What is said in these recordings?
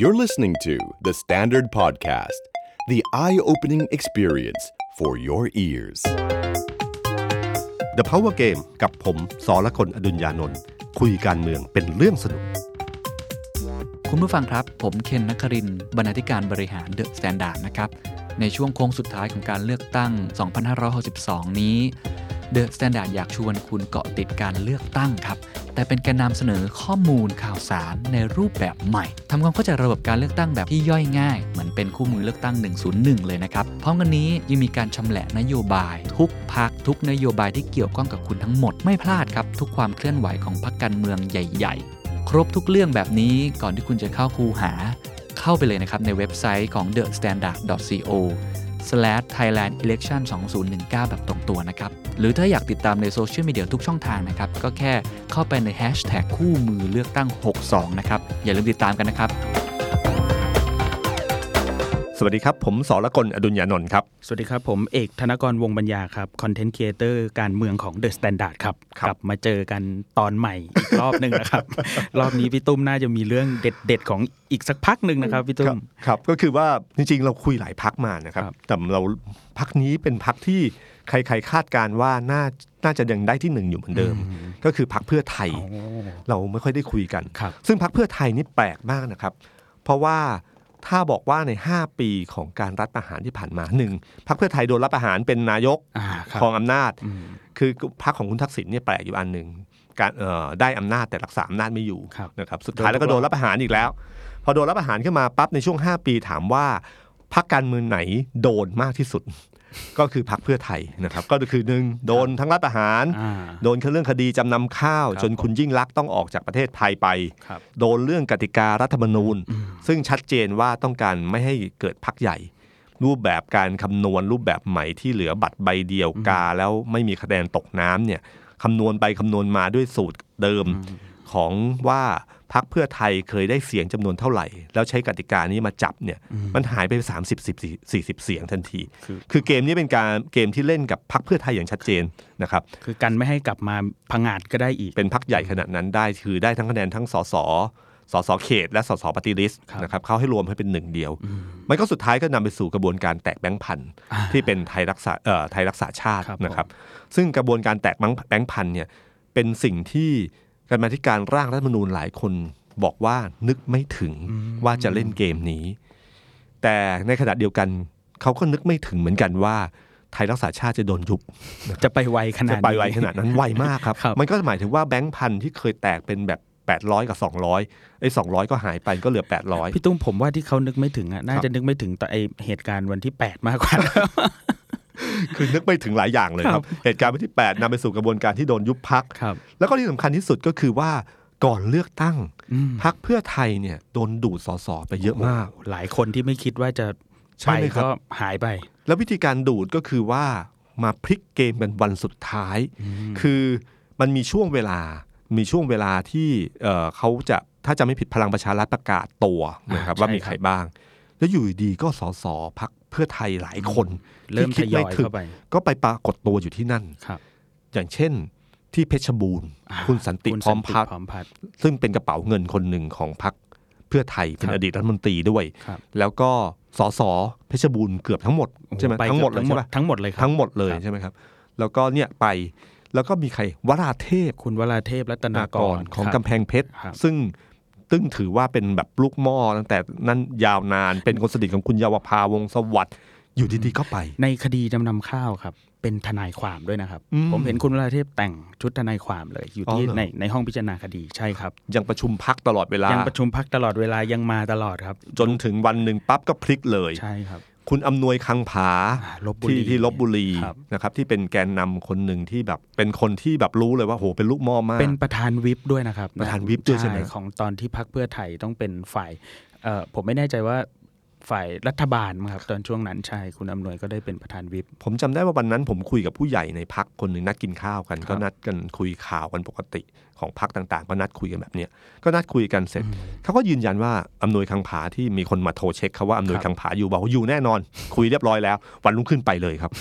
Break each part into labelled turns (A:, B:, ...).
A: You're listening to The Standard Podcast, the eye opening experience for your ears.
B: The Power Game กับผมสอละคนอดุญญานนท์คุยการเมืองเป็นเรื่องสนุก
C: คุณผู้ฟังครับ ผมเคนนักครินทร์บรรณาธิการบริหาร The Standard นะครับ ในช่วงโค้งสุดท้ายของการเลือกตั้ง 2562 นี้ The Standard อยากชวนคุณเกาะติดการเลือกตั้งครับ แต่เป็นการนำเสนอข้อมูลข่าวสารในรูปแบบใหม่ทำความเข้าใจระบบการเลือกตั้งแบบที่ย่อยง่าย เหมือนเป็นคู่มือเลือกตั้ง 101 เลยนะครับพร้อมกันนี้ยังมีการชำแหละนโยบาย ทุกพักทุกนโยบายที่เกี่ยวข้องกับคุณทั้งหมดไม่พลาดครับ ทุกความเคลื่อนไหวของพรรคการเมืองใหญ่ ๆ ครบทุกเรื่องแบบนี้ก่อนที่คุณจะเข้าคูหา เข้าไปเลยนะครับในเว็บไซต์ของ thestandard.co /thailandelection2019 แบบตรงตัวนะครับ หรือถ้าอยากติดตามในโซเชียลมีเดียทุกช่องทางนะครับ ก็แค่เข้าไปในแฮชแท็กคู่มือเลือกตั้ง 62 นะครับ อย่าลืมติดตามกันนะครับ
B: สวัสดีครับ ผมสอละคนอดุญญานนท์ครับ
D: สวัสดีครับ ผมเอม ธนกรวงษ์ปัญญาครับ content creator การเมืองของ The Standard ครับ
B: ครับ
D: กลับมาเจอกันตอนใหม่อีกรอบหนึ่งนะครับ รอบนี้พี่ตุ้มน่าจะมีเรื่องเด็ด ๆ ของอีกสักพักหนึ่งนะครับพี่ตุ้
B: ครั
D: ม
B: บครับก็คือว่าจริงๆ เราคุยหลายพักมานะครับ
D: ครับ
B: แต่เราพักนี้เป็นพักที่ใครๆคาดการณ์ว่าน่าน่าจะยังได้ที่หนึ่งอยู่เหมือนเดิม ก็คือพักเพื่อไทย
D: โอ้
B: เราไม่ค่อยได้คุยกัน
D: ครับ
B: ซึ่งพักเพื่อไทยนี่แปลกมากนะครับ เพราะว่า ถ้าบอกว่าใน 5 ปีของการรัฐประหารที่ผ่านมาหนึ่งพักเพื่อไทยโดนรัฐประหารเป็นนายก
D: อ่าครับ
B: ครองอำนาจ
D: อืม
B: คือพรรคของคุณทักษิณเนี่ยแปลกอยู่อันหนึ่งการเอ่อได้อำนาจแต่รักษาอำนาจไม่อยู่
D: ครับ
B: นะครับสุดท้ายแล้วก็โดนรับประหารอีกแล้ว พอโดนรับประหารขึ้นมาปั๊บในช่วง 5 ปีถามว่าพรรคการเมืองไหนโดนมากที่สุด ก็คือพรรคเพื่อไทยนะครับ ก็คือหนึ่งโดนทั้งรัฐประหาร
D: อ่า
B: โดนเรื่องคดีจำนำข้าว
D: ครับ
B: จนคุณยิ่งลักษณ์ต้องออกจากประเทศไทยไป
D: ครับ
B: โดนเรื่องกติการัฐธรรมนูญ ซึ่งชัดเจนว่าต้องการไม่ให้เกิดพักใหญ่ รูปแบบการคำนวณรูปแบบใหม่ที่เหลือบัตรใบเดียวกา แล้วไม่มีคะแนนตกน้ำเนี่ยคำนวณไปคำนวณมาด้วยสูตรเดิมของว่า พักเพื่อไทยเคยได้เสียงจำนวนเท่าไหร่ แล้วใช้กติกานี้มาจับเนี่ยมันหายไป 30 10 40 เสียงทันที
D: คือ
B: คือเกมนี้เป็นการเกมที่เล่นกับพักเพื่อไทยอย่างชัดเจนนะครับ
D: คือกันไม่ให้กลับมาพังงาดก็ได้อีก
B: เป็นพักใหญ่ขนาดนั้นได้คือได้ทั้งคะแนนทั้งสสสสเขต และสสปฏิริษ
D: ครับ
B: นะครับเขาให้รวมให้เป็นหนึ่งเดียว มันก็สุดท้ายก็นำไปสู่กระบวนการแตกแบงค์พันธุ์ที่เป็นไทยรักษาเอ่อไทยรักษาชาติ
D: ครับ
B: นะครับ ซึ่งกระบวนการแตกแบงค์แบงค์พันธุ์เนี่ยเป็นสิ่งที่ กรรมาธิการร่างรัฐธรรมนูญหลายคนบอกว่านึกไม่ถึงว่าจะเล่นเกมนี้ แต่ในขณะเดียวกันเขาก็นึกไม่ถึงเหมือนกันว่าไทยรักษาชาติจะโดนยุบ
D: จะไปไวขนาด
B: จะ
D: นี้
B: ไปไวขนาดนั้นไวมากครับ
D: ครับ
B: มันก็หมายถึงว่าแบงค์พันที่เคยแตกเป็นแบบ 800 กับ 200ไอ้200 ก็หายไปก็เหลือ 800
D: พี่ตุ้มผมว่าที่เขานึกไม่ถึงอะน่า
B: ครับ
D: จะนึกไม่ถึงต่อไอเหตุการณ์วันที่ 8 มากกว่า
B: คือนึกไม่ถึงหลายอย่างเลยค
D: ครั
B: รับ
D: บ
B: เหตุการณ์วันที่ 8นำไปสู่กระบวนการที่โดนยุบพัก
D: ครับ
B: แล้วก็ที่สำคัญที่สุดก็คือว่าก่อนเลือกตั้ง
D: อืม
B: พักเพื่อไทยเนี่ยโดนดูดสสไปเยอะมาก
D: หลายคนที่ไม่คิดว่าจะ
B: ใช่
D: ไป
B: ไหมครับ
D: ก็หายไป
B: แล้ววิธีการดูดก็คือว่ามาพลิกเกมกันวันสุดท้าย คือมันมีช่วงเวลา มีช่วงเวลาที่เอ่อเขาจะถ้าจะไม่ผิดพลังประชารัฐประกาศตัวนะครับ
D: อ่า
B: ว่า
D: ใช่
B: มีใครบ้าง แล้วอยู่ดีๆก็สสพัก เพื่อไทยหลายคน
D: เริ่ม
B: ที่
D: ท
B: คิด
D: ย
B: ไม่
D: อย
B: ถึง
D: เข้าไป
B: ก็ไปปรากฏตัวอยู่ที่นั่น
D: ครับ
B: อย่างเช่นที่เพชรบูรณ์
D: อ่า
B: คุณสันติ
D: คุณ
B: พร้อมพัฒน์
D: พร้อมพัฒน์
B: ซึ่งเป็นกระเป๋าเงินคนหนึ่งของพักเพื่อไทยเป็น
D: ครับ
B: อดีตรัฐมนตรีด้วย
D: ครับ
B: แล้วก็สสเพชรบูรณ์เกือบทั้งหมดใช่ไหม
D: ไป
B: ทั้งหมดเลย
D: ทั้งหม
B: ใช่
D: ด
B: ไหม
D: ทั้งหมดเลยครับ
B: ทั้งหมดเลย
D: ครับ
B: ใช่ไหมครับ แล้วก็เนี่ยไปแล้วก็มีใครวราเทพ
D: คุณวราเทพรัตนาก
B: ก
D: ร
B: รของ
D: ครับ
B: กำแพงเพชร
D: ครับ
B: ซึ่ง ตึ้งถือว่าเป็นแบบลูกหม้อตั้งแต่นั้นยาวนานเป็นคนสนิทของคุณเยาวภาวงศ์สวัสดิ์อยู่ดีๆก็ไป
D: ในคดีจำนำข้าวครับ เป็นทนายความด้วยนะครับ
B: อืม
D: ผมเห็นคุณวราเทพแต่งชุดทนายความเลย อยู่ที่
B: อ๋อเหรอ
D: ในในห้องพิจารณาคดีใช่ครับ
B: ยังประชุมพักตลอดเวลา
D: ยังประชุมพักตลอดเวลายังมาตลอดครับ
B: จนถึงวันหนึ่งปั๊บก็พลิกเลย
D: ใช่ครับ
B: คุณอำนวยคังผา
D: อ่าลพบุรี
B: ที่ที่ลบบุรี
D: ครับ
B: นะครับที่เป็นแกนนำคนหนึ่งที่แบบเป็นคนที่แบบรู้เลยว่าโหเป็นลูกหม้อมาก
D: เป็นประธานวิปด้วยนะครับ
B: ประธานวิปด้วยใช่ไหม
D: ของตอนที่พักเพื่อไทยต้องเป็นฝ่ายเอ่อผมไม่แน่ใจว่า ฝ่ายรัฐบาลมั้งครับตอนช่วงนั้นใช่คุณอำนวยก็ได้เป็นประธานวิป
B: ผมจำได้ว่าวันนั้นผมคุยกับผู้ใหญ่ในพักคนหนึ่งนัดกินข้าวกัน
D: ครับ
B: ก็นัดกันคุยข่าวกันปกติของพักต่างๆ ก็นัดคุยกันแบบเนี้ยก็นัดคุยกันเสร็จเขาก็ยืนยันว่าอำนวยคังผาที่มีคนมาโทรเช็คเขาว่าอำนวยคังผาอยู่บอกว่าอยู่แน่นอน คุยเรียบร้อยแล้ว วันรุ่งขึ้นไปเลยครับ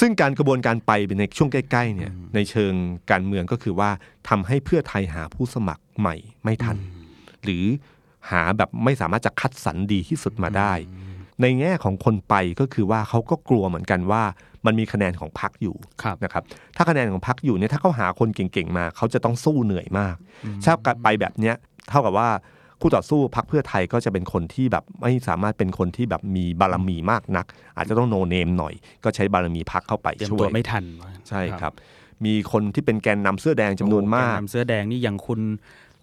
B: ซึ่งการกระบวนการไปเป็นในช่วงใกล้ๆเนี่ยในเชิงการเมืองก็คือว่าทำให้เพื่อไทยหาผู้สมัครใหม่ไม่ทัน หรือ หาแบบไม่สามารถจะคัดสรรดีที่สุดมาได้ ในแง่ของคนไปก็คือว่าเขาก็กลัวเหมือนกันว่ามันมีคะแนนของพรรคอยู่
D: ครับ
B: นะครับถ้าคะแนนของพรรคอยู่เนี่ยถ้าเขาหาคนเก่งๆมา เขาจะต้องสู้เหนื่อยมากถ้าไปแบบเนี้ยเท่ากับว่าคู่ต่อสู้พรรคเพื่อไทยก็จะเป็นคนที่แบบไม่สามารถเป็นคนที่แบบมีบารมีมากนัก อาจจะต้องโนเนมหน่อย ก็ใช้บารมีพรรคเข้าไป
D: เตรียม
B: ช่ว
D: ตัวยไม่ทัน
B: ใช่ครับ มีคนที่เป็นแกนนำเสื้อแดงจำนวนมาก
D: โอ้แกนำเสื้อแดงนี่อย่างคุณ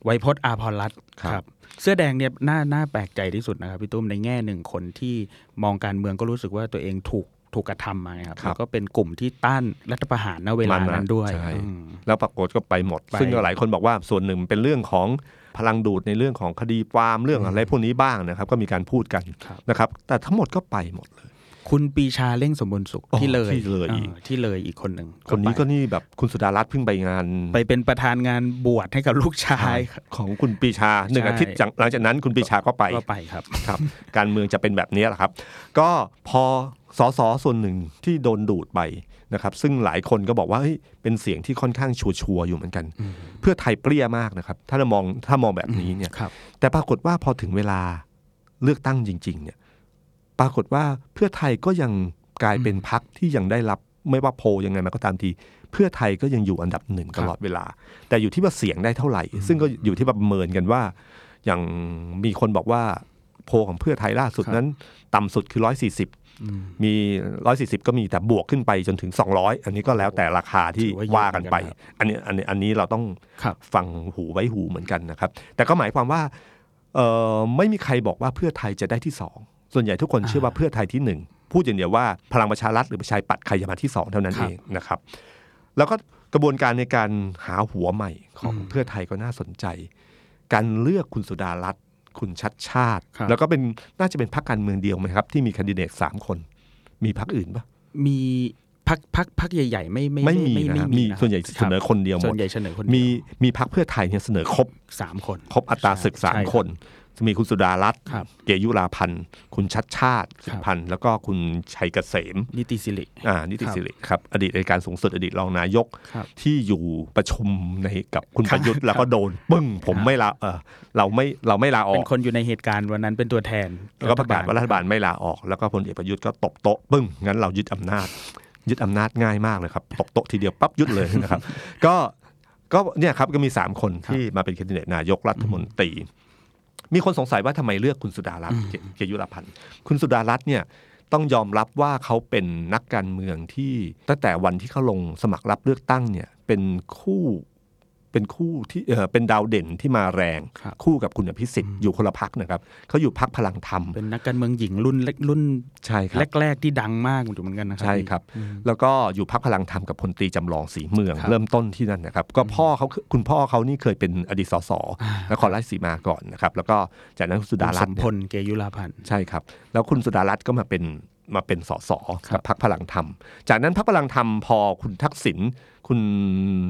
D: ไวยพจน์อาภรรัตน์
B: ครับ
D: เสื้อแดงเนี่ยน่าน่าแปลกใจที่สุดนะครับพี่ตุ้มในแง่หนึ่งคนที่มองการเมืองก็รู้สึกว่าตัวเองถูกถูกกระทำมาครับ
B: ครับ
D: แล้วก็เป็นกลุ่มที่ต้านรัฐประหารณเวลานั้นด้วย
B: ใช่
D: อืม
B: แล้วปรากฏก็ไปหมด
D: ไป
B: ซึ่งก็หลายคนบอกว่าส่วนหนึ่งเป็นเรื่องของพลังดูดในเรื่องของคดีความเรื่องอะไรพวกนี้บ้างนะครับ ก็มีการพูดกัน
D: ครับ
B: นะครับ แต่ทั้งหมดก็ไปหมดเลย
D: คุณปีชาเร่งสมบูรณ์สุข
B: อ๋อ
D: ที่เลย
B: ที่เลยอีกา
D: ที่เลยอีกคนหนึ่ง
B: คนนี้ก็
D: ไป
B: นี่แบบคุณสุดารัตน์เพิ่งไปงาน
D: ไปเป็นประธานงานบวชให้กับลูกชายครับ
B: ของคุณปีชาหนึ่ง
D: ใช่
B: อาทิตย์จากหลังจากนั้นคุณปีชาก็ไป
D: ก็ไปครับ
B: ครับ การเมืองจะเป็นแบบนี้แหละครับ ก็พอสอสอส่วนหนึ่งที่โดนดูดไปนะครับ ซึ่งหลายคนก็บอกว่าเฮ้ยเป็นเสียงที่ค่อนข้างชัวร์ๆอยู่เหมือนกัน เพื่อไทยเปรี้ยมากนะครับ ถ้าเรามองถ้ามองแบบนี้เนี่ย
D: ครับ
B: แต่ปรากฏว่าพอถึงเวลาเลือกตั้งจริง ๆ เนี่ย ปรากฏว่าเพื่อไทยก็ยังกลายเป็นพักที่ยังได้รับไม่ว่าโพลยังไงมาก็ตามที เพื่อไทยก็ยังอยู่อันดับหนึ่ง
D: ครั
B: ต
D: บ
B: ลอดเวลา แต่อยู่ที่ว่าเสียงได้เท่าไหร่ ซึ่งก็อยู่ที่ประเมินกันว่า อย่างมีคนบอกว่าโพลของเพื่อไทยล่าสุดนั้น ต่ำสุดคือร้อยสี่สิบมีร้อยสี่สิบก็มีแต่บวกขึ้นไปจนถึงสองร้อยอันนี้ก็แล้วแต่ราคาที่
D: ถือว่าเยอะ
B: ว่ากันไป
D: เหมือนกันครับ
B: อันนี้อันนี้อันนี้เราต้อง
D: ครับ
B: ฟังหูไว้หูเหมือนกันนะครับ แต่ก็หมายความว่าเออไม่มีใครบอกว่าเพื่อไทยจะได้ที่สอง ส่วนใหญ่ทุกคนเชื่อว่าเพื่อไทยที่หนึ่งพูดอย่างเดียวว่าพลังประชารัฐหรือประชาธิปัตย์ใครจะมาที่สองเท่านั้น
D: ครั
B: เอบงนะครับ แล้วก็กระบวนการในการหาหัวใหม่ของเพื่อไทยก็น่าสนใจ การเลือกคุณสุดารัตน์คุณชัดชาติ
D: ครับ
B: แล้วก็เป็นน่าจะเป็นพรรคการเมืองเดียวไหมครับ ที่มีแคนดิเดตสามคน มีพรรคอื่นปะ
D: มีพักพักพักใหญ่ ๆ ไม่ไม่
B: ไม่มี
D: ไม่
B: นะ
D: ไม่
B: มีะส่วนใหญ่เสนอคนเดียวหม
D: ส่
B: ด
D: วนใหญ่เสนอคนเดียว
B: มีมีพรรคเพื่อไทยเนี่ยเสนอครบ
D: สามคน
B: ครบอัตราศึกสาม
D: ใช่รับ
B: คนจะ มีคุณสุดารัตน์
D: ครับ
B: เกยุราพันธ์ คุณชัดชาติสุพันธ์แล้วก็คุณชัยเกษม
D: นิติสิริ
B: อ่านิติ
D: ครับ
B: สิริครับอดีตอัยการสูงสุดอดีตรองนายก
D: ครับ
B: ที่อยู่ประชุมในกับคุณ
D: ค
B: ป
D: รับ
B: ระยุทธ์แล้วก็โดนปึ้งผม
D: ครับ
B: ไม่ลาเออเราไม่เราไม่ลาออ
D: เป็น
B: ก
D: คนอยู่ในเหตุการณ์วันนั้นเป็นตัวแทน
B: แล้วก็ประกาศว่ารัฐบาลไม่ลาออก แล้วก็พลเอกประยุทธ์ก็ตบโต๊ะปึ้งงั้นเรายึดอำนาจ ยึดอำนาจง่ายมากเลยครับตบโต๊ะทีเดียวปั๊บยึดเลยนะครับ ก็ก็เนี่ยครับก็มีสามคนที่มาเป็นแคนดิเดตนายกรัฐมนตรี มีคนสงสัยว่าทำไมเลือกคุณสุดารัตน์เกเกยุรพันธ์คุณสุดารัตน์เนี่ยต้องยอมรับว่าเขาเป็นนักการเมืองที่ตั้งแต่วันที่เขาลงสมัครรับเลือกตั้งเนี่ยเป็นคู่ เป็นคู่ที่เออเป็นดาวเด่นที่มาแรง
D: ครับ
B: คู่กับคุณอภิสิทธิ์อยู่คนละพักนะครับเขาอยู่พักพลังธรรม
D: เป็นนักการเมืองหญิงรุ่นเล็กรุ่น
B: ใช่ครับ
D: แรกๆที่ดังมากอยู่เหมือนกันนะครั
B: ใช่ครับ แล้วก็อยู่พักพลังธรรมกับพลตรีจำลองสีเมือง
D: ครับ
B: เริ่มต้นที่นั่นนะครับ ก็พ่อเขาคุณพ่อเขานี่เคยเป็นอดีตสส
D: อ่าน
B: ครราชสีมาก่อนนะครับ แล้วก็จากนั้นคุณสุดารั
D: ส
B: ต
D: ม
B: น์
D: พ
B: เนี่ย
D: ลเกยุราพันธ์
B: ใช่ครับ แล้วคุณสุดารัตน์ก็มาเป็นมาเป็นสส
D: ครับ
B: กับพรรคพลังธรรม จากนั้นพรรคพลังธรรมพอคุณทักษิณ คุณ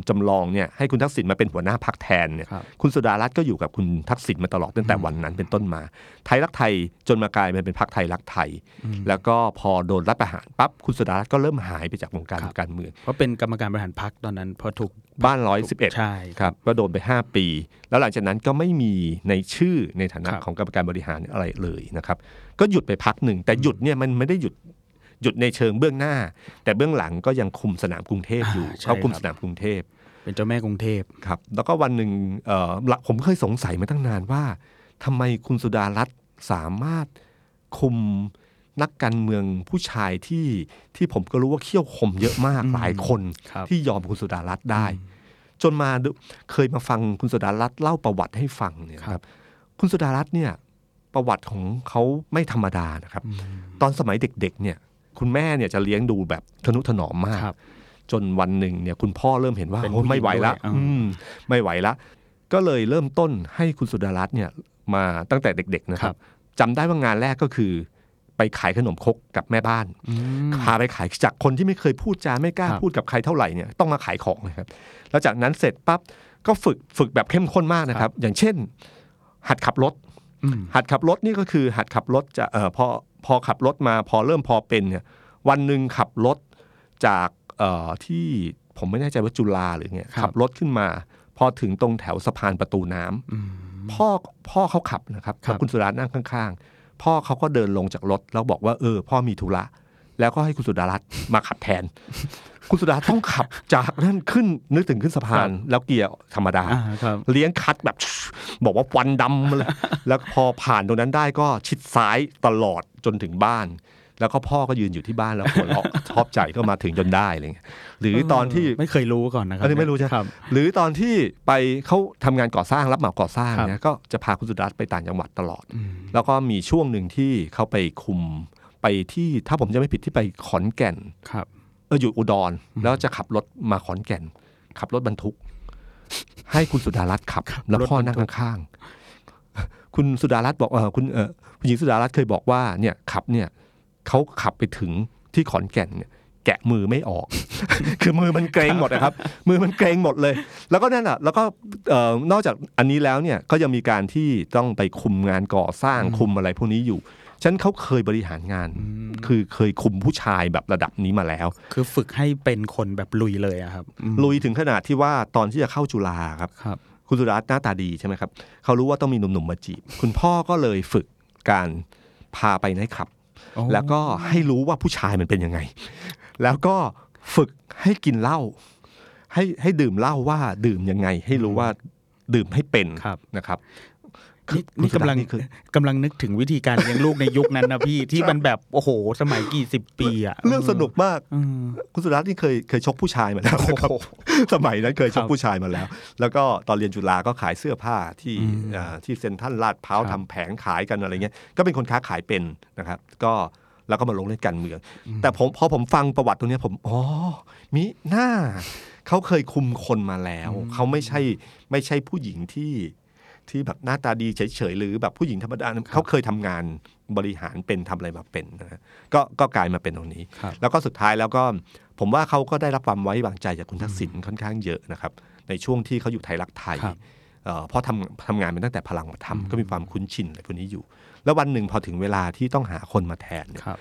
B: จำลองเนี่ยให้คุณทักษิณมาเป็นหัวหน้าพรรคแทนเนี่ย
D: ครับ
B: คุณสุดารัตน์ก็อยู่กับคุณทักษิณมาตลอดตั้งแต่วันนั้นเป็นต้นมา ไทยรักไทยจนมากลายมาเป็นพรรคไทยรักไทย แล้วก็พอโดนรัฐประหารปั๊บคุณสุดารัตน์ก็เริ่มหายไปจากวงการ
D: ครับ
B: การเมือง
D: เพราะเป็นกรรมการบริหารพักตอนนั้นพอถูก
B: บ้านร้อยสิบเอ็ด
D: ใช่
B: ครับก็โดนไป 5 ปี แล้วหลังจากนั้นก็ไม่มีในชื่อในฐานะครับของกรรมการบริหารอะไรเลยนะครับก็หยุดไปพักหนึ่งแต่หยุดเนี่ยมันไม่ได้หยุด หยุดในเชิงเบื้องหน้า แต่เบื้องหลังก็ยังคุมสนามกรุงเทพอยู่
D: อ่าใช่
B: เขาคุม
D: ครับ
B: สนามกรุงเทพ
D: เป็นเจ้าแม่กรุงเทพ
B: ครับแล้วก็วันหนึ่งเอ่อละผมเคยสงสัยมาตั้งนานว่าทำไมคุณสุดารัตน์สามารถคุมนักการเมืองผู้ชายที่ที่ผมก็รู้ว่าเขี้ยวคมเยอะมากหลายคน
D: ครับ
B: ที่ยอมคุณสุดารัตน์ได้ จนมาดูเคยมาฟังคุณสุดารัตน์เล่าประวัติให้ฟังเนี่ยนะครับ คุณสุดารัตน์เนี่ยประวัติของเขาไม่ธรรมดานะครับ ตอนสมัยเด็กๆเนี่ย คุณแม่เนี่ยจะเลี้ยงดูแบบทนุถนอมมาก
D: ครับ
B: จนวันหนึ่งเนี่ยคุณพ่อเริ่มเห็นว่า
D: เป็น
B: โอ้
D: ผู้หญิง
B: ไม่ไหวละ
D: ด้วยอ่า
B: อืมไม่ไหวละ ก็เลยเริ่มต้นให้คุณสุดารัตน์เนี่ยมาตั้งแต่เด็ก ๆ นะครับจำได้ว่างานแรกก็คือ ไปขายขนมครกกับแม่บ้าน
D: อืม
B: พาไปขายจากคนที่ไม่เคยพูดจาไม่กล้า
D: ครับ
B: พูดกับใครเท่าไหร่เนี่ยต้องมาขายของนะครับ แล้วจากนั้นเสร็จปั๊บก็ฝึกฝึกแบบเข้มข้นมากนะครับ อย่างเช่น หัดขับรถ
D: อืม
B: หัดขับรถนี่ก็คือหัดขับรถจะเอ่อพอ พอขับรถมาพอเริ่มพอเป็นเนี่ยวันหนึ่งขับรถจากเอ่อที่ผมไม่แน่ใจว่าจุฬาหรือไง
D: ครับ
B: ขับรถขึ้นมา พอถึงตรงแถวสะพานประตูน้ำ
D: อืม
B: พ่อพ่อเขาขับนะครับ
D: ครับ
B: แล้วคุณสุดารัตน์นั่งข้าง ๆ พ่อเขาก็เดินลงจากรถแล้วบอกว่าเออ พ่อมีธุระ แล้วก็ให้คุณสุดารัตน์มาขับแทน คุณสุดารัตน์ต้องขับจากนั่นขึ้นนึกถึงขึ้นสะพาน แล้วเกียร์ธรรมดา
D: อ่าครับ
B: เลี้ยงคัดแบบ บอกว่าควันดำมาเลยแล้วพอผ่านตรงนั้นได้ก็ชิดซ้ายตลอดจนถึงบ้าน แล้วก็พ่อก็ยืนอยู่ที่บ้านแล้วหัวเราะชอบใจก็มาถึงจนได้อะไรเงี้ยหรือตอนที่
D: ไม่เคยรู้ก่อนนะครั
B: อันนี้ไม่รู้ใช่
D: ครับ
B: หรือตอนที่ไปเขาทำงานก่อสร้างรับเหมาก่อสร้าง
D: ครับ
B: เนี่ยก็จะพาคุณสุดารัตน์ไปต่างจังหวัดตลอด แล้วก็มีช่วงหนึ่งที่เขาไปคุม ไปที่ถ้าผมจะไม่ผิดที่ไปขอนแก่น
D: ครับ
B: เอออยู่อุดรแล้วจะขับรถมาขอนแก่น ขับรถบรรทุก ให้คุณสุดารัตน์ขับ แล้วพ่อนั่งข้างๆคุณสุดารัตน์บอกเออคุณเออคุณหญิงสุดารัตน์เคยบอกว่าเนี่ยขับเนี่ยเขาขับไปถึงที่ขอนแก่นเนี่ยแกะมือไม่ออก คือมือมันเกรงหมดนะครับ มือมันเกรงหมดเลย แล้วก็นั่นอะ แล้วก็เอ่อนอกจากอันนี้แล้วเนี่ย ก็ยังมีการที่ต้องไปคุมงานก่อสร้างคุมอะไรพวกนี้อยู่ ฉันเขาเคยบริหารงาน คือเคยคุมผู้ชายแบบระดับนี้มาแล้ว
D: คือฝึกให้เป็นคนแบบลุยเลยอะครับอืม
B: ลุยถึงขนาดที่ว่าตอนที่จะเข้าจุฬาครับ
D: ครับ
B: คุณสุรัตน์หน้าตาดีใช่ไหมครับเขารู้ว่าต้องมีหนุ่มๆมาจีบ คุณพ่อก็เลยฝึกการพาไปไนท์คลับ
D: โอ้
B: แล้วก็ให้รู้ว่าผู้ชายมันเป็นยังไง แล้วก็ฝึกให้กินเหล้าให้ให้ดื่มเหล้าว่าดื่มยังไง ให้รู้ว่าดื่มให้เป็น
D: ครับ
B: นะครับ
D: นี่
B: คุณ
D: นี่
B: สุรัตน์
D: กำลัง
B: คือ
D: กำลังนึกถึงวิธีการเลี้ยงลูกในยุคนั้นนะพี่ที่มันแบบโอ้โห สมัยกี่สิบปีอะ
B: เรื่องสนุกมาก
D: อืม
B: คุณสุรัตน์นี่เคยเคยชกผู้ชายมาแล้วนะครับ
D: โอ้โห
B: สมัยนั้นเคยช
D: ครั
B: ก
D: บ
B: ผู้ชายมาแล้ว แล้วก็ตอนเรียนจุฬาก็ขายเสื้อผ้าที่
D: อืม
B: อ่าที่เซ็นทรัลลาดพร้าว
D: ครับ
B: ทำแผงขายกันอะไรเงี้ยก็เป็นคนค้าขายเป็นนะครับ ก็แล้วก็มาลงเล่นการเมือง แต่ผมพอผมฟังประวัติตรงเนี้ยผมอ๋อมิหน้าเขาเคยคุมคนมาแล้ว เขาไม่ใช่ไม่ใช่ผู้หญิงที่ ที่แบบหน้าตาดีเฉยๆหรือแบบผู้หญิงธรรมดาเขาเคยทำงานบริหารเป็นทำอะไรมาเป็นนะฮะก็ก็กลายมาเป็นตรงนี้
D: ครับ
B: แล้วก็สุดท้ายแล้วก็ผมว่าเขาก็ได้รับความไว้วางใจจากคุณทักษิณค่อนข้างเยอะนะครับ ในช่วงที่เขาอยู่ไทยรักไทย
D: ครับ
B: เอ่อเพราะทำทำงานมาตั้งแต่พลังมาทำก็มีความคุ้นชินอะไรพวกนี้อยู่ แล้ววันหนึ่งพอถึงเวลาที่ต้องหาคนมาแทนเนี่ย
D: ครับ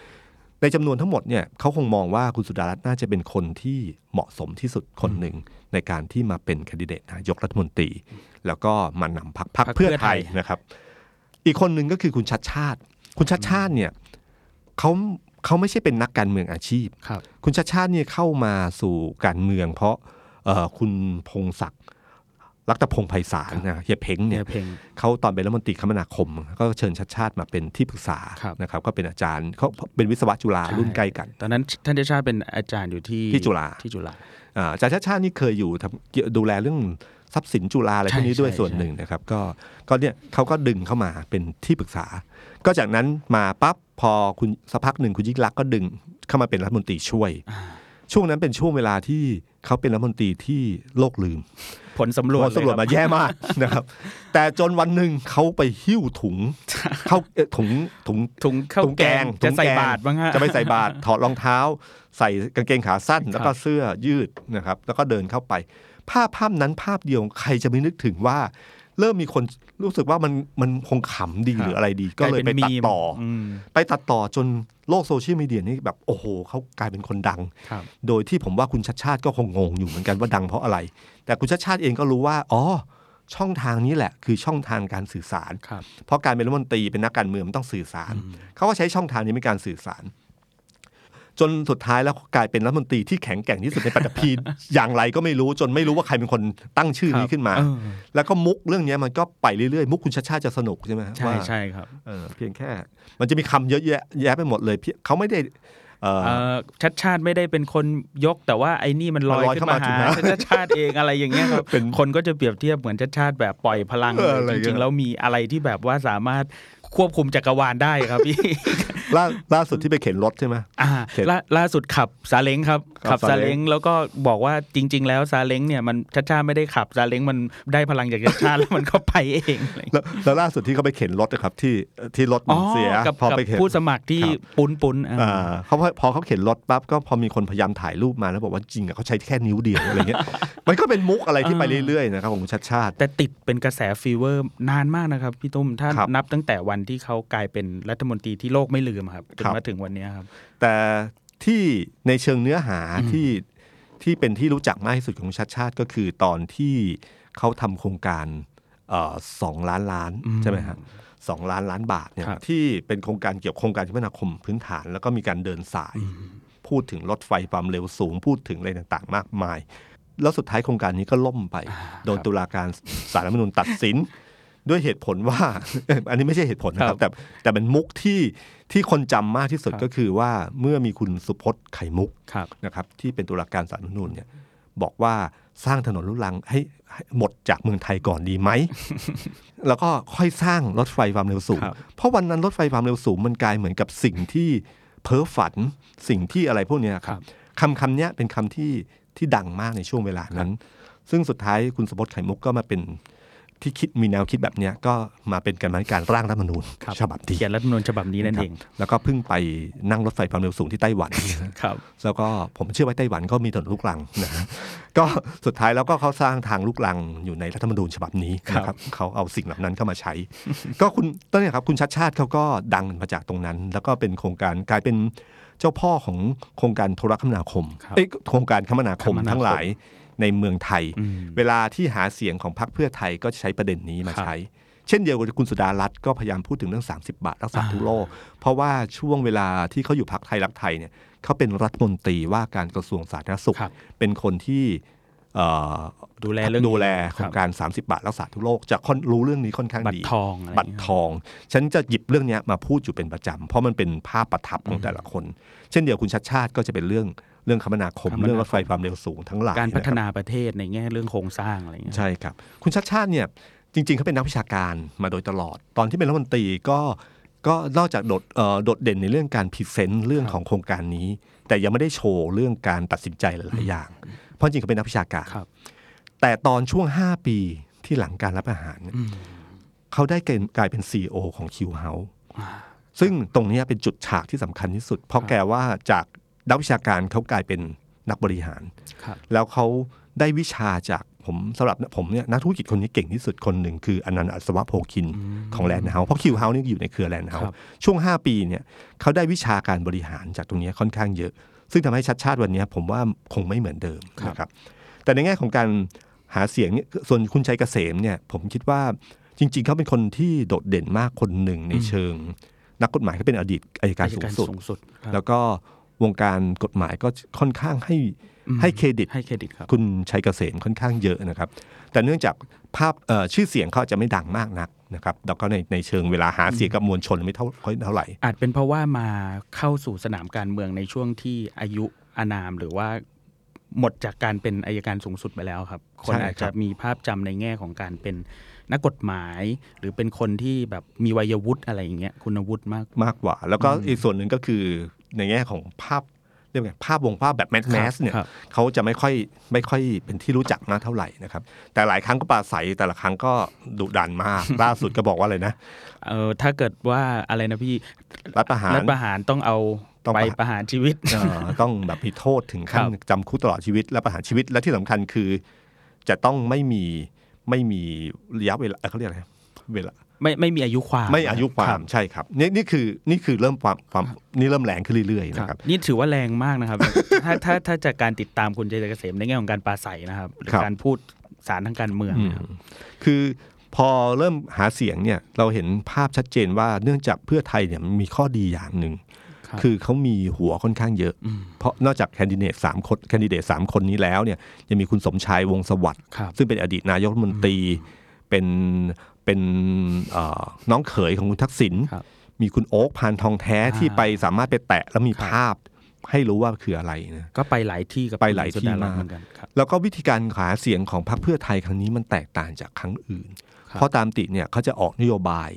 B: ในจำนวนทั้งหมดเนี่ยเขาคงมองว่าคุณสุดารัตน์น่าจะเป็นคนที่เหมาะสมที่สุดคนหนึ่ง ในการที่มาเป็นแคนดิเดตนายกรัฐมนตรี แล้วก็มานำพรรคพรรค
D: พรรค
B: เพื่อ
D: เพื่อ
B: ไท
D: ไท
B: ย
D: ย
B: นะครับ อีกคนหนึ่งก็คือคุณชัดชาติ คุณชัดชาติเนี่ยเขาเขาไม่ใช่เป็นนักการเมืองอาชีพ
D: ครับ
B: คุณชาติชาติเนี่ยเข้ามาสู่การเมือง เพราะเอ่อคุณพงศักดิ์ รัตพงศ์ไพศาลนะเฮียเพ้ง
D: เนี่
B: เนี่ยย
D: เพลง
B: เขาตอนเป็นรัฐมนตรีคมนาคม ก็เชิญชาติชาติมาเป็นที่ปรึกษา
D: ครับ
B: นะครับก็เป็นอาจารย์เขาเป็นวิศวะจุฬารุ่นใกล้กัน
D: ตอนนั้นท่านเดชาติเป็นอาจารย์อยู่ที่
B: ที่จุฬา
D: ที่จุฬา
B: อ่าอาจารย์ชาติชาตินี่เคยอยู่ทำเกี่ยวดูแลเรื่องทรัพย์สินจุฬาอะไรพวกนี้
D: ใช่
B: ด้วย
D: ใช่
B: ส่วนหนึ่งนะครับ ก็ก็เนี่ยเขาก็ดึงเข้ามาเป็นที่ปรึกษา ก็จากนั้นมาปั๊บพอคุณสักพักหนึ่งคุณยิ่งรักษณ์ก็ดึงเข้ามาเป็นรัฐมนตรีช่วย ช่วงนั้นเป็นช่วงเวลาที่เขาเป็นรัฐมนตรีที่โลกลืม
D: ผลสำรวจ
B: ผลสำรวจ
D: เลยค
B: มา
D: บ
B: แย่มากนะครับ แต่จนวันหนึ่งเขาไปหิ้วถุงเข้าเอ่อถุงถุง
D: ถุงข้าว
B: ถุง
D: แกง
B: ถุ
D: จะ
B: ง
D: ใส่
B: แกง
D: บาตรบ้างฮะ
B: จะไปใส่บาตรถอดรองเท้า ใส่กางเกงขาสั้น แล้วก็เสื้อยืดนะครับ แล้วก็เดินเข้าไป ภาพภาพนั้นภาพเดียวใครจะไม่นึกถึงว่า เริ่มมีคนรู้สึกว่ามันมันคงขำดี
D: ครับ
B: หรืออะไรดี ก็เลยไปตัดต่ออ
D: ม
B: ไปตัดต่อจนโลกโซเชียลมีเดียนี่แบบโอ้โหเขากลายเป็นคนดัง
D: ครับ
B: โดยที่ผมว่าคุณชัดชาติก็คงงงอยู่เหมือนกันว่าดังเพราะอะไร แต่คุณชัดชาติเองก็รู้ว่าอ๋อช่องทางนี้แหละคือช่องทางการสื่อสาร
D: ครับ
B: เพราะการเป็นรัฐมนตรีเป็นนักการเมืองมันต้องสื่อสาร เขาก็ใช้ช่องทางนี้ในการสื่อสาร จนสุดท้ายแล้วกลายเป็นรัฐมนตรีที่แข็งแกร่งที่สุดในปัตตภีอย่างไรก็ไม่รู้จนไม่รู้ว่าใครเป็นคนตั้งชื่อนี้ขึ้นมา
D: เออ
B: แล้วก็มุกเรื่องนี้มันก็ไปเรื่อยๆ มุกคุณชัดชาติจะสนุกใช่ไหม
D: ใช่
B: ว่า
D: ใช่ครับ
B: เออเพียงแค่ มันจะมีคำเยอะแยะแยะไปหมดเลยเพียเขาไม่ได้เอ่อ
D: เอ่อชัดชาติไม่ได้เป็นคนยก แต่ว่าไอ้นี่มันลอย
B: มันลอย
D: ขึ้น
B: เข้า
D: มา
B: มา
D: หา
B: ถึงนะ
D: ชัดชาติเองอะไรอย่างเงี้ยครับ
B: เป็น
D: คนก็จะเปรียบเทียบเหมือนชัดชาติแบบปล่อยพลัง
B: เอออะไร
D: จ
B: เงี้ย
D: ริงๆแล้วมีอะไรที่แบบว่าสามารถควบคุมจักรวาลได้ครับพี่
B: ล่าล่าสุดที่ไปเข็นรถใช่ไหม
D: อ่า
B: เสร็จ
D: ล่าล่าสุดขับซาเล้งครับ
B: ขั
D: ขั
B: บบซา
D: ซา
B: เล้
D: เล้
B: ง
D: งแล้วก็บอกว่าจริง ๆ แล้วซาเล้งเนี่ยมันชัดชาติไม่ได้ขับซาเล้งมันได้พลังจากชัดชาติแล้วมันก็ไปเองอะไรอย่างเเงี้ย
B: แล้วแล้วล่าสุดที่เขาไปเข็นรถนะครับที่ที่รถมันเสีย
D: กับ
B: พอ
D: กับ
B: ไปเข็น
D: ผู้สมัครที่
B: ครับ
D: ปุ้นปุ้นๆอ่า
B: อ่าเขาพอพอเขาเข็นรถปั๊บก็พอมีคนพยายามถ่ายรูปมาแล้วบอกว่าจริงอะเขาใช้แค่นิ้วเดียวอะไรเงี้ยมันก็เป็นมุกอะไรที่ไปเรื่อยๆนะครับของคุณชัดชาติ
D: แต่ติดเป็นกระแส fever นานมากนะครับพี่ตุ้มถ้า
B: ครับ
D: นับตั้งแต่วันที่เขากลายเป็นรัฐมนตรีที่โลกไม่ลืมครับจน
B: ครับ
D: มาถึงวันเนี้ยครับ
B: แต่ที่ในเชิงเนื้อหา
D: อืม
B: ที่ที่เป็นที่รู้จักมากที่สุดของชัดชาติก็คือตอนที่เขาทำโครงการเอ่อสองล้านล้านใช่ไหมครับสองล้านล้านบาทเนี่ย
D: ครับที่
B: ที่เป็นโครงการเกี่ยวกับโครงการคมนาคมพื้นฐาน แล้วก็มีการเดินสาย พูดถึงรถไฟความเร็วสูง พูดถึงอะไรต่างๆ มากมาย แล้วสุดท้ายโครงการนี้ก็ล่มไป โดนตุลาการสารรัฐธรรมนูญตัดสิน ด้วยเหตุผลว่า อันนี้ไม่ใช่เหตุผลนะค
D: ครั
B: รับ
D: บ
B: แต่แต่เป็นมุกที่ที่คนจำมากที่สุด
D: ครับ
B: ก็คือว่าเมื่อมีคุณสุพจน์ไข่มุก
D: ครับ
B: นะครับ ที่เป็นตุลาการสารรัฐธรรมนูญเนี่ยบอกว่าสร้างถนนลูกรังให้ให้หมดจากเมืองไทยก่อนดีไหม แล้วก็ค่อยสร้างรถไฟความเร็วสูง
D: ครับ
B: เพราะวันนั้นรถไฟความเร็วสูงมันกลายเหมือนกับสิ่งที่เพ้อฝันสิ่งที่อะไรพวกเนี้ยครับคำคำเนี้ยเป็นคำที่ที่ดังมากในช่วงเวลานั้น ซึ่งสุดท้ายคุณสมบัติไข่มุกก็มาเป็น ที่คิดมีแนวคิดแบบเนี้ยก็มาเป็นการมาการร่างรัฐธรรมนูญ
D: ครับ
B: ฉบับที่
D: เขียนรัฐธรรมนูญฉบับนี้นั่นเอง
B: แล้วก็เพิ่งไปนั่งรถไฟความเร็วสูงที่ไต้หวัน
D: ครับ
B: แล้วก็ผมเชื่อว่าไต้หวันก็มีถนนลูกรังนะฮะก็สุดท้ายแล้วก็เขาสร้างทางลูกรังอยู่ในรัฐธรรมนูญฉบับนี้นะครับเขาเอาสิ่งเหล่านั้นเข้ามาใช้ ก็คุณต้นเนี่ยครับคุณชัดชาติเขาก็ดังมาจากตรงนั้น แล้วก็เป็นโครงการกลายเป็นเจ้าพ่อของโครงการโทรคมนาคม
D: ครับ
B: เอ้ยโครงการคมนาคม
D: คมนาคม
B: ทั้งหลาย ในเมืองไทย
D: อืม
B: เวลาที่หาเสียงของพรรคเพื่อไทยก็จะใช้ประเด็นนี้มา
D: ครับ
B: ใช้ เช่นเดียวกับคุณสุดารัตน์ก็พยายามพูดถึงเรื่อง 30 บาทรักษาทุกโลก เพราะว่าช่วงเวลาที่เขาอยู่พรรคไทยรักไทยเนี่ยเขาเป็นรัฐมนตรีว่าการกระทรวงสาธารณสุข
D: ครับ
B: เป็นคนที่เอ่อ
D: ดูแลเรื่องนี้
B: ดูแลโค
D: ค
B: ร
D: รั
B: ง
D: บ
B: การ 30 บาทรักษาทุกโลกจะค่อนรู้เรื่องนี้ค่อนข้าง
D: บัต
B: ดี
D: รทองอะไร
B: บัตรทอง ฉันจะหยิบเรื่องเนี้ยมาพูดอยู่เป็นประจำ เพราะมันเป็นภาพประทับของแต่ละคน เช่นเดียวคุณชัดชาติก็จะเป็นเรื่อง เรื่องคมนาคม
D: คมนาคม
B: เรื่องรถไฟความเร็วสูงทั้งหลาย
D: การพัฒะ
B: คบ
D: นาประเทศในแง่เรื่องโครงสร้างอะไรอย่างเงี้ย
B: ใช่ครับ คุณชัดชาติเนี่ยจริง ๆเขาเป็นนักวิชาการมาโดยตลอด ตอนที่เป็นรัฐมนตรีก็ก็นอกจากโดดเอ่อโดดเด่นในเรื่องการ present เรื่องของโครงการนี้ แต่ยังไม่ได้โชว์เรื่องการตัดสินใจหลายๆอย่าง เพราะจริงเขาเป็นนักวิชาการ
D: ครับ
B: แต่ตอนช่วง 5 ปีที่หลังการรัฐประหารเนี่ยเขาได้กลายเป็น CEO ของ Q House ซึ่งตรงเนี้ยเป็นจุดฉากที่สำคัญที่สุด เพราะแกว่าจาก นักวิชาการเขากลายเป็นนักบริหาร
D: ครับ
B: แล้วเขาได้วิชาจากผมสำหรับผมเนี่ยนักธุรกิจคนนี้เก่งที่สุดคนหนึ่งคืออนันต์อัศวะโพคินของแลนด์เฮาเพราะคิวเฮานี่อยู่ในเครือแลนด์เฮา
D: ครับ
B: ช่วง 5 ปีเนี่ยเขาได้วิชาการบริหารจากตรงเนี้ยค่อนข้างเยอะ ซึ่งทำให้ชัดชาติวันเนี้ยผมว่าคงไม่เหมือนเดิมนะครับแต่ในแง่ของการหาเสียงเนี่ยส่วนคุณชัยเกษมเนี่ยผมคิดว่าจริง ๆเขาเป็นคนที่โดดเด่นมากคนหนึ่งในเชิง นักกฎหมายเขาเป็นอดีตอัยการสูงสุด
D: สูงสุดครับ
B: แล้วก็ วงการกฎหมายก็ค่อนข้างให้ให้เครดิต
D: ให้เครดิตครับ
B: คุณชัยเกษมค่อนข้างเยอะนะครับ แต่เนื่องจากภาพเอ่อชื่อเสียงเขาอาจจะไม่ดังมากนักนะครับแล้วก็ในในเชิงเวลาหาเสียงกับมวลชนไม่เท่าค่อยเท่าไหร่
D: อาจเป็นเพราะว่ามาเข้าสู่สนามการเมืองในช่วงที่อายุอานามหรือว่าหมดจากการเป็นอายการสูงสุดไปแล้วครับ คน
B: ใช่
D: อาจ
B: ครั
D: จะ
B: บ
D: มีภาพจำในแง่ของการเป็นนักกฎหมาย หรือเป็นคนที่แบบมีวัยวุฒิอะไรอย่างเงี้ยคุณวุฒิมาก
B: มากกว่า แล้วก็อีกส่วนหนึ่งก็คือ ในแง่ของภาพเรียกว่าไงภาพวงภาพแบบแมสแมสเนี่ย
D: ครับ
B: เขาจะไม่ค่อยไม่ค่อยเป็นที่รู้จักมากเท่าไหร่นะครับ แต่หลายครั้งก็ปราศัยแต่ละครั้งก็ดุดันมากล่าสุดก็บอกว่าอะไรนะ
D: เออถ้าเกิดว่าอะไรนะพี่
B: รัฐประหาร
D: รัฐประหารต้องเอา
B: ต้อง
D: ไป
B: ประหาร
D: ประหารชีวิต
B: เอ่อต้องแบบมีโทษถึงขั้น
D: ครับ
B: จำคุกตลอดชีวิตและประหารชีวิตและที่สำคัญคือ จะต้องไม่มีไม่มีระยะเวลาเอ่อเขาเรียกอะไรเวลา
D: ไม่ไม่มีอายุความ
B: ไม่อายุควา
D: รั
B: ม
D: บ
B: ใช่ครับนี่นี่คือนี่คือเริ่มความความนี่เริ่มแรงขึ้นเรื่อยๆ
D: ครับ
B: นะครับ
D: นี่ถือว่าแรงมากนะครับ ถ้าถ้าถ้าจากการติดตามคุณเจตเกษมในแง่ของการปราศัยนะครับหรือ
B: ครับ
D: การพูดสารทางการเมือง
B: อืม
D: นะครับ
B: คือพอเริ่มหาเสียงเนี่ยเราเห็นภาพชัดเจนว่าเนื่องจากเพื่อไทยเนี่ยมันมีข้อดีอย่างหนึ่ง
D: ครับ
B: คือเขามีหัวค่อนข้างเยอะ
D: ม
B: เพราะนอกจากแคนดิเดตสามคนแคนดิเดตสามคนนี้แล้วเนี่ยยังมีคุณสมชายวงศ์สวัสดิ์
D: ครับ
B: ซึ่งเป็นอดีตนายกรัฐมนตรีเป็น เป็นเอ่อน้องเขยของคุณทักษิณ
D: ครับ
B: มีคุณโอ๊คพานทองแท้
D: อ่า
B: ที่ไปสามารถไปแตะแล้วมี
D: ครับ
B: ภาพให้รู้ว่าคืออะไรนะ
D: ก็ไปหลายที่กับ
B: ไปหลาย
D: คุณ
B: ที่
D: สุดรัตน์
B: มาก
D: เหมือนกันครับ
B: แล้วก็วิธีการหาเสียงของพรรคเพื่อไทยครั้งนี้มันแตกต่างจากครั้งอื่น
D: ครับ
B: เพราะตามติเนี่ยเขาจะออกนโยบาย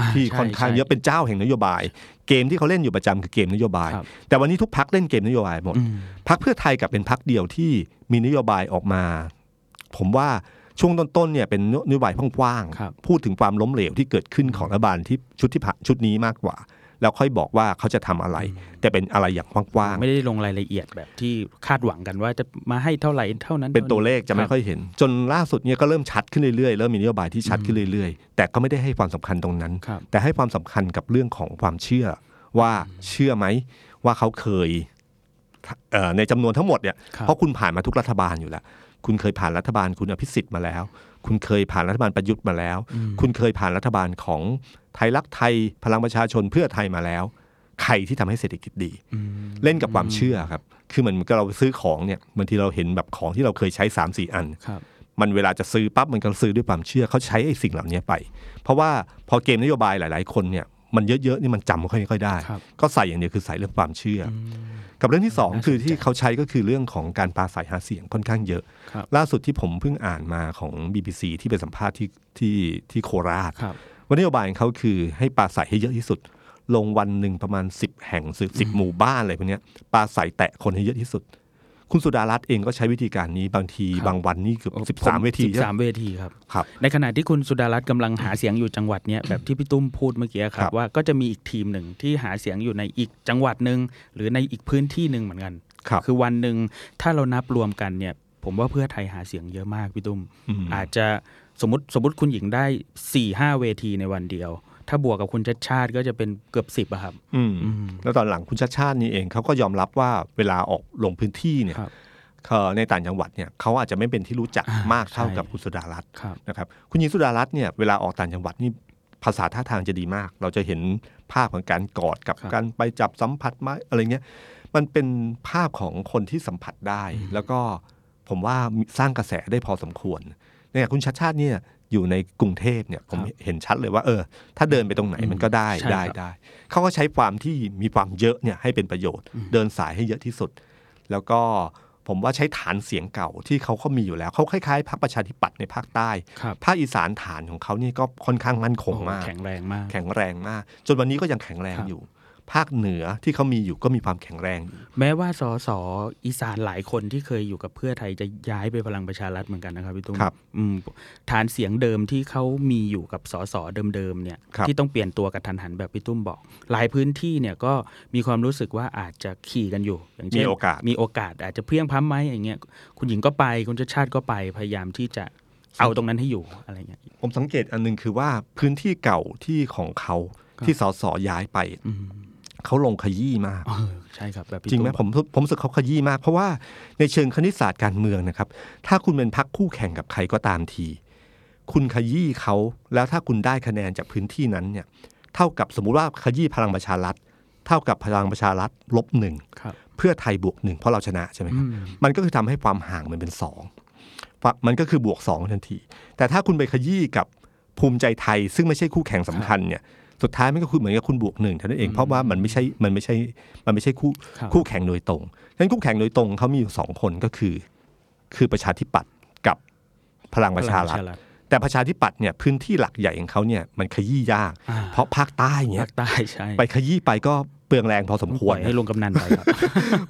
D: อ่า
B: ที่
D: ใช่
B: ค่อนข้าง
D: ใช่
B: เยอะเป็นเจ้าแห่งนโยบาย เกมที่เขาเล่นอยู่ประจำคือเกมนโยบาย
D: ครับ
B: แต่วันนี้ทุกพักเล่นเกมนโยบายหมด
D: อืม
B: พักเพื่อไทยกับเป็นพักเดียวที่มีนโยบายออกมา ผมว่า ช่วงต้นๆเนี่ยเป็นนโยบายกว้าง
D: ครับ
B: ๆพูดถึงความล้มเหลวที่เกิดขึ้นของรัฐบาลที่ชุดที่ผ่านชุดนี้มากกว่า แล้วค่อยบอกว่าเขาจะทำอะไร แต่เป็นอะไรอย่างกว้างๆ
D: ไม่ได้ลงรายละเอียดแบบที่คาดหวังกันว่าจะมาให้เท่าไหร่เท่านั้น
B: เป็นตัวเลขจะไม่
D: รับ
B: ค่อยเห็น จนล่าสุดเนี่ยก็เริ่มชัดขึ้นเรื่อยๆเริ่มมีนโยบายที่ชัดขึ้นเรื่อยๆ แต่ก็ไม่ได้ให้ความสำคัญตรงนั้น
D: ครับ
B: แต่ให้ความสำคัญกับเรื่องของความเชื่อว่าเชื่อไหมว่าเขาเคยเอ่อในจำนวนทั้งหมดเนี่ย
D: ครับ
B: เพราะคุณผ่านมาทุกรัฐบาลอยู่แล้ว คุณเคยผ่านรัฐบาลคุณอภิสิทธิ์มาแล้ว คุณเคยผ่านรัฐบาลประยุทธ์มาแล้ว คุณเคยผ่านรัฐบาลของไทยรักไทยพลังประชาชนเพื่อไทยมาแล้ว ใครที่ทำให้เศรษฐกิจดี เล่นกับความเชื่อครับ คือเหมือนกับเราซื้อของเนี่ยบางทีเราเห็นแบบของที่เราเคยใช้3ามสี่อัน
D: ครับ
B: มันเวลาจะซื้อปั๊บมันก็ซื้อด้วยความเชื่อเขาใช้ไอ้สิ่งเหล่านี้ไป เพราะว่าพอเกมนโยบายหลาย ๆ คนเนี่ย มันเยอะๆนี่มันจำไม่ค่อยได้
D: ครับ
B: ก็ใส่อย่างเดียวคือใส่เรื่องความเชื่ออกับเรื่องที่สองคือที่เขาใช้ก็คือเรื่องของการปราศัยหาเสียงค่อนข้างเยอะ
D: ครับ
B: ล่าสุดที่ผมเพิ่งอ่านมาของ BBC ที่ไปสัมภาษณ์ที่ที่ที่โคราช
D: ครับ
B: ว่านโยบายของเขาคือให้ปราศัยให้เยอะที่สุด ลงวันหนึ่งประมาณ 10 แห่งสิบหมู่บ้านอะไรพวกเนี้ยปราศัยแตะคนให้เยอะที่สุด คุณสุดารัตน์เองก็ใช้วิธีการนี้บางที
D: ครับ
B: บางวันนี่เกือบสิบสามเวที
D: สิบสามเวทีครับ
B: ครับ
D: ในขณะที่คุณสุดารัตน์กำลังหาเสียงอยู่จังหวัดเนี้ยแบบที่พี่ตุ้มพูดเมื่อกี้ค
B: ครั
D: รับ
B: บ
D: ว่าก็จะมีอีกทีมหนึ่งที่หาเสียงอยู่ในอีกจังหวัดหนึ่งหรือในอีกพื้นที่หนึ่งเหมือนกัน
B: ครับ
D: คือวันหนึ่งถ้าเรานับรวมกันเนี่ย ผมว่าเพื่อไทยหาเสียงเยอะมากพี่ตุ้ม
B: ม
D: อาจจะสมมติสมมติคุณหญิงได้4ี่ห้าเวทีในวันเดียว ถ้าบวกกับคุณชัดชาติก็จะเป็นเกือบสิบอะครับ
B: อืม
D: อืม
B: แล้วตอนหลังคุณชาติชาตินี่เองเขาก็ยอมรับว่าเวลาออกลงพื้นที่เนี่ย
D: ครับ
B: เอ่อในต่างจังหวัดเนี่ยเขาอาจจะไม่เป็นที่รู้จัก
D: อ่าม
B: มากเท่า
D: ใช่
B: กับคุณสุดารัตน์
D: ครับ
B: นะครับ คุณหญิงสุดารัตน์เนี่ยเวลาออกต่างจังหวัดนี่ภาษาท่าทางจะดีมาก เราจะเห็นภาพของการกอดกับ
D: ครับ
B: การไปจับสัมผัสไม้อะไรเงี้ย มันเป็นภาพของคนที่สัมผัสได้ แล้วก็ผมว่าสร้างกระแสได้พอสมควรเนี่ยคุณชัดชาติเนี่ย อยู่ในกรุงเทพเนี่ยผม
D: ครับ
B: เห็นชัดเลยว่าเออ ถ้าเดินไปตรงไหนมันก็ได้
D: ใช่
B: ได้
D: ครับ
B: ได้เขาก็ใช้ความที่มีความเยอะเนี่ยให้เป็นประโยชน์ เดินสายให้เยอะที่สุด แล้วก็ผมว่าใช้ฐานเสียงเก่าที่เขาเขามีอยู่แล้วเขาคล้ายๆพรรคประชาธิปัตย์ในภาคใต้
D: ครับ
B: ภาคอีสานฐานของเขานี่ก็ค่อนข้างมั่นคง
D: โอ้
B: มาก
D: แข็งแรงมาก
B: แข็งแรงมาก จนวันนี้ก็ยังแข็งแรง
D: ครับ
B: อยู่ ภาคเหนือที่เขามีอยู่ก็มีความแข็งแรงอยู่
D: แม้ว่าสสอีสานหลายคนที่เคยอยู่กับเพื่อไทยจะย้ายไปพลังประชารัฐเหมือนกันนะครับพี่ตุ้ม
B: ครับ
D: อืมฐานเสียงเดิมที่เขามีอยู่กับสสเดิมๆเนี่ย
B: ครับ
D: ที่ต้องเปลี่ยนตัวกับทันหันแบบพี่ตุ้มบอก หลายพื้นที่เนี่ยก็มีความรู้สึกว่าอาจจะขี่กันอยู่ อย่างเช่
B: มี
D: น
B: โอกาส
D: มีโอกาสอาจจะเพลี้ยงพล้ำไหมอย่างเงี้ยคุณหญิงก็ไปคุณชาติชาติก็ไปพยายามที่จะเอาตรงนั้นให้อยู่อะไรเงี้ย
B: ผมสังเกตอันหนึงคือว่าพื้นที่เก่าที่ของเขา
D: ครับ
B: ที่สสย้ายไป
D: อืม
B: เขาลงขยี้มาก
D: เออใช่ครับแบบพี่
B: จริงไหม
D: ตุ้
B: ผมผมรู้สึกเขาขยี้มาก เพราะว่าในเชิงคณิตศาสตร์การเมืองนะครับ ถ้าคุณเป็นพักคู่แข่งกับใครก็ตามที คุณขยี้เขาแล้วถ้าคุณได้คะแนนจากพื้นที่นั้นเนี่ย เท่ากับสมมุติว่าขยี้พลังประชารัฐ เท่ากับพลังประชารัฐลบหนึ่ง
D: ครับ
B: เพื่อไทยบวกหนึ่งเพราะเราชนะใช่ไหมครับ
D: อืม
B: มันก็คือทำให้ความห่างมันเป็นสองฝั่งมันก็คือบวกสองทันที แต่ถ้าคุณไปขยี้กับภูมิใจไทย ซึ่งไม่ใช่คู่แข่งสำคัญเนี่ย สุดท้ายมันก็คือเหมือนกับคุณบวกหนึ่งเท่านั้นเองเพราะว่ามันไม่ใช่มันไม่ใช่มันไม่ใช่คู่
D: ครับ
B: คู่แข่งโดยตรงฉะนั้นคู่แข่งโดยตรงเขามีอยู่สองคนก็คือ คือประชาธิปัตย์กับพลังประชารัฐแต่ประชาธิปัตย์เนี่ยพื้นที่หลักใหญ่ของเขาเนี่ยมันขยี้ยาก
D: อ่า
B: เพราะภาคใต้เนี่
D: ภายคใต้ใช่
B: ไปขยี้ไปก็ เปลืองแรงพอสมคว
D: ป
B: ร
D: ล่อยให้ลงกำนันไปครับ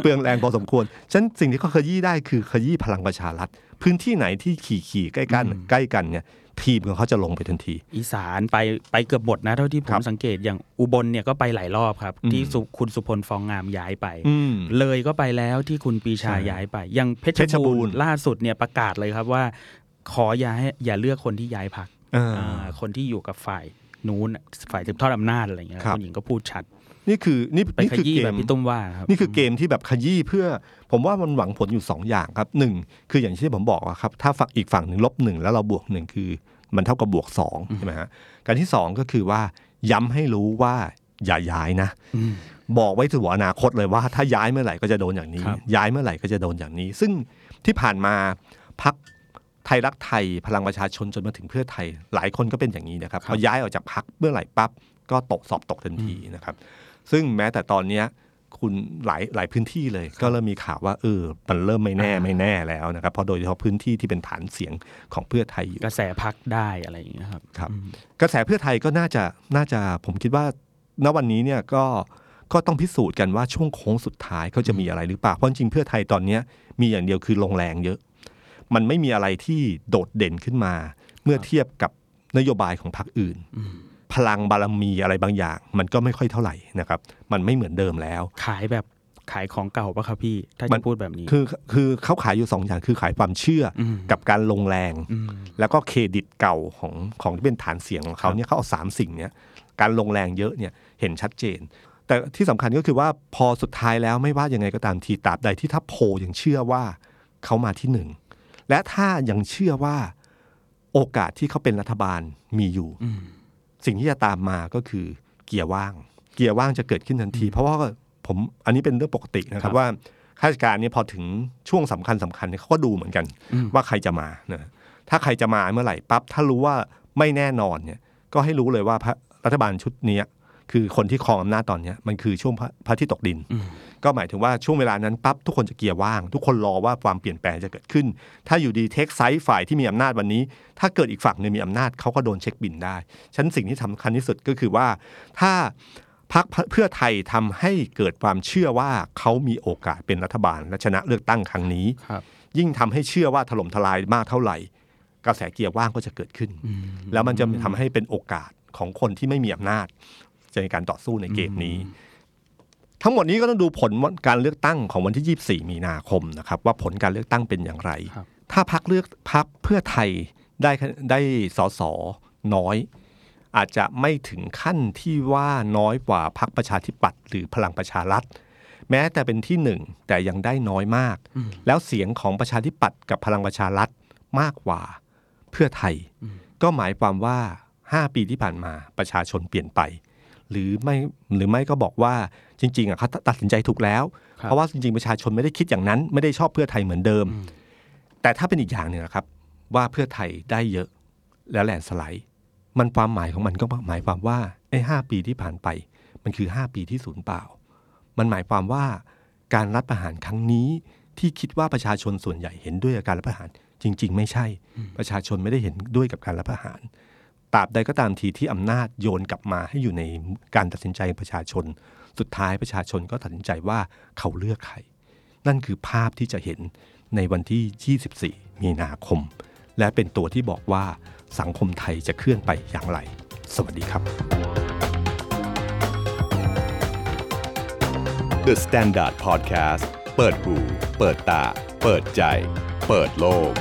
B: เปลืองแรงพอสมควรฉะนันสิ่งที่เขาขยี้ได้คือขยี้พลังประชารัฐ พื้นที่ไหนที่ขี่ขี่ๆใกล้กัน
D: อืม
B: ใกล้กันเนี่ยทีมของเขาจะลงไปทันที
D: อีสานไปไปเกือบหมดนะเท่าที่ผ
B: ครั
D: ม
B: บ
D: สังเกตอย่างอุบลเนี่ยก็ไปหลายรอบครับ
B: อืม
D: ที่สุคุณสุพลฟองงามย้ายไป
B: อืม
D: เลยก็ไปแล้วที่คุณปรีชา
B: ใช่
D: ย้ายไปอยังเพช
B: เพช
D: ร
B: รบู
D: บู
B: ร
D: ร
B: ณ์
D: ณ์ล่าสุดเนี่ยประกาศเลยครับว่า ขออย่าให้อย่าเลือกคนที่ย้ายพัก
B: อ่า
D: คนที่อยู่กับฝ่ายนู้นฝ่ายสืบทอดอำนาจอะไรเงี้ย
B: ครับ
D: คุณหญิงก็พูดชัด
B: นี่คือนี่
D: ไป
B: นี่
D: ข
B: คือ
D: ยี้
B: เก
D: แบบ
B: ม
D: พี่ตุ้มว่าครับ
B: นี่คือเกมที่แบบขยี้เพื่อ ผมว่ามันหวังผลอยู่สองอย่างครับหนึ่งคืออย่างที่ผมบอกอะครับถ้าฝั่งอีกฝั่งหนึ่งลบหนึ่งแล้วเราบวกหนึ่งคือ มันเท่ากับบวกสองใช่ไหมฮะการที่สองก็คือว่าย้ำให้รู้ว่าอย่าย้ายนะ
D: อืม
B: บอกไว้ถึงอนาคตเลยว่า ถ้าย้ายเมื่อไหร่ก็จะโดนอย่างนี้
D: ครับ
B: ย้ายเมื่อไหร่ก็จะโดนอย่างนี้ ซึ่งที่ผ่านมาพัก ไทยรักไทยพลังประชาชนจนมาถึงเพื่อไทย หลายคนก็เป็นอย่างนี้นะครับพอย้ายออกจากพักเมื่อไหร่ปั๊บก็ตกสอบตกทันทีนะครับ ซึ่งแม้แต่ตอนเนี้ยคุณหลายหลายพื้นที่เลย ก็เริ่มมีข่าวว่าเออมันเริ่มไม่แน่ไม่แน่แล้วนะครับเพราะโดยเฉพาะพื้นที่ที่เป็นฐานเสียงของเพื่อไทยอยู่
D: กระแสพักได้อะไรอย่างเงี้ยครับ
B: ครับ
D: อืม
B: กระแสเพื่อไทยก็น่าจะน่าจะผมคิดว่าณวันนี้เนี่ยก็ก็ต้องพิสูจน์กันว่าช่วงโค้งสุดท้ายเขาจะมีอะไรหรือเปล่าเพราะจริงๆเพื่อไทยตอนเนี้ยมีอย่างเดียวคือลงแรงเยอะ มันไม่มีอะไรที่โดดเด่นขึ้นมา เมื่อเทียบกับนโยบายของพรรคอื่น พลังบารมีอะไรบางอย่าง มันก็ไม่ค่อยเท่าไหร่นะครับ มันไม่เหมือนเดิมแล้ว
D: ขายแบบขายของเก่าปะครับพี่ ถ้า
B: มั
D: จะ
B: น
D: พูดแบบนี้
B: คือคือเขาขายอยู่สองอย่างคือขายความเชื่ออ
D: ม
B: กับการลงแรง
D: อืม
B: แล้วก็เครดิตเก่าของของที่เป็นฐานเสียงของเขาเนี่ยเขาเอาสามสิ่งเนี้ยการลงแรงเยอะเนี่ยเห็นชัดเจน แต่ที่สำคัญก็คือว่าพอสุดท้ายแล้วไม่ว่ายังไงก็ตามทีตราบใดที่ถ้าโพลยังเชื่อว่าเขามาที่หนึ่ง และถ้ายังเชื่อว่าโอกาสที่เขาเป็นรัฐบาลมีอยู่ สิ่งที่จะตามมาก็คือเกียร์ว่าง เกียร์ว่างจะเกิดขึ้นทันที เพราะว่าผมอันนี้เป็นเรื่องปกตินะค
D: ครั
B: รับบว่าข้าราชการเนี่ยพอถึงช่วงสำคัญสำคัญเนี่ยเขาก็ดูเหมือนกัน ว่าใครจะมานะถ้าใครจะมาเมื่อไหร่ปั๊บถ้ารู้ว่าไม่แน่นอนเนี่ย ก็ให้รู้เลยว่าพระรัฐบาลชุดเนี้ย คือคนที่ครองอำนาจตอนเนี้ยมันคือช่วงพระพระอาที่ตกดิน ก็หมายถึงว่าช่วงเวลานั้นปั๊บทุกคนจะเกียร์ว่าง ทุกคนรอว่าความเปลี่ยนแปลงจะเกิดขึ้น ถ้าอยู่ดีเทคไซส์ฝ่ายที่มีอำนาจวันนี้ ถ้าเกิดอีกฝั่งหนึ่งมีอำนาจเขาก็โดนเช็คบินได้ฉะนันสิ่งที่สำคัญที่สุดก็คือว่าถ้าพักเพื่อไทยทำให้เกิดความเชื่อว่าเขามีโอกาสเป็นรัฐบาล และชนะเลือกตั้งครั้งนี้
D: ครับ
B: ยิ่งทำให้เชื่อว่าถล่มทลายมากเท่าไหร่ กระแสเกียร์ว่างก็จะเกิดขึ้น แล้วมันจะทำให้เป็นโอกาสของคนที่ไม่มีอำนาจ ในการต่อสู้ในเกมนี้ ทั้งหมดนี้ก็ต้องดูผลการเลือกตั้งของวันที่ 24 มีนาคมนะครับ ว่าผลการเลือกตั้งเป็นอย่างไร
D: ครับ
B: ถ้าพักเลือกพักเพื่อไทยได้ได้สสน้อย อาจจะไม่ถึงขั้นที่ว่าน้อยกว่าพักประชาธิปัตย์หรือพลังประชารัฐแม้แต่เป็นที่หนึ่งแต่ยังได้น้อยมาก แล้วเสียงของประชาธิปัตย์กับพลังประชารัฐมากกว่าเพื่อไทย ก็หมายความว่า 5 ปีที่ผ่านมาประชาชนเปลี่ยนไป หรือไม่หรือไม่ก็บอกว่าจริงๆอะเขาตัดสินใจถูกแล้ว
D: ครับ
B: เพราะว่าจริงๆประชาชนไม่ได้คิดอย่างนั้นไม่ได้ชอบเพื่อไทยเหมือนเดิม แต่ถ้าเป็นอีกอย่างหนึ่งนะครับ ว่าเพื่อไทยได้เยอะแล้วแลนด์สไลด์ มันความหมายของมันก็หมายความว่าไอ้ห้าปีที่ผ่านไป มันคือห้าปีที่สูญเปล่า มันหมายความว่าการรัฐประหารครั้งนี้ที่คิดว่าประชาชนส่วนใหญ่เห็นด้วยกับการรัฐประหาร จริง ๆ ไม่ใช่ ประชาชนไม่ได้เห็นด้วยกับการรัฐประหาร ตราบใดก็ตามทีที่อำนาจโยนกลับมาให้อยู่ในการตัดสินใจประชาชน สุดท้ายประชาชนก็ตัดสินใจว่าเขาเลือกใคร นั่นคือภาพที่จะเห็นในวันที่ 24 มีนาคม และเป็นตัวที่บอกว่าสังคมไทยจะเคลื่อนไปอย่างไร สวัสดีครับ
A: The Standard Podcast เปิดหู เปิดตา เปิดใจ เปิดโลก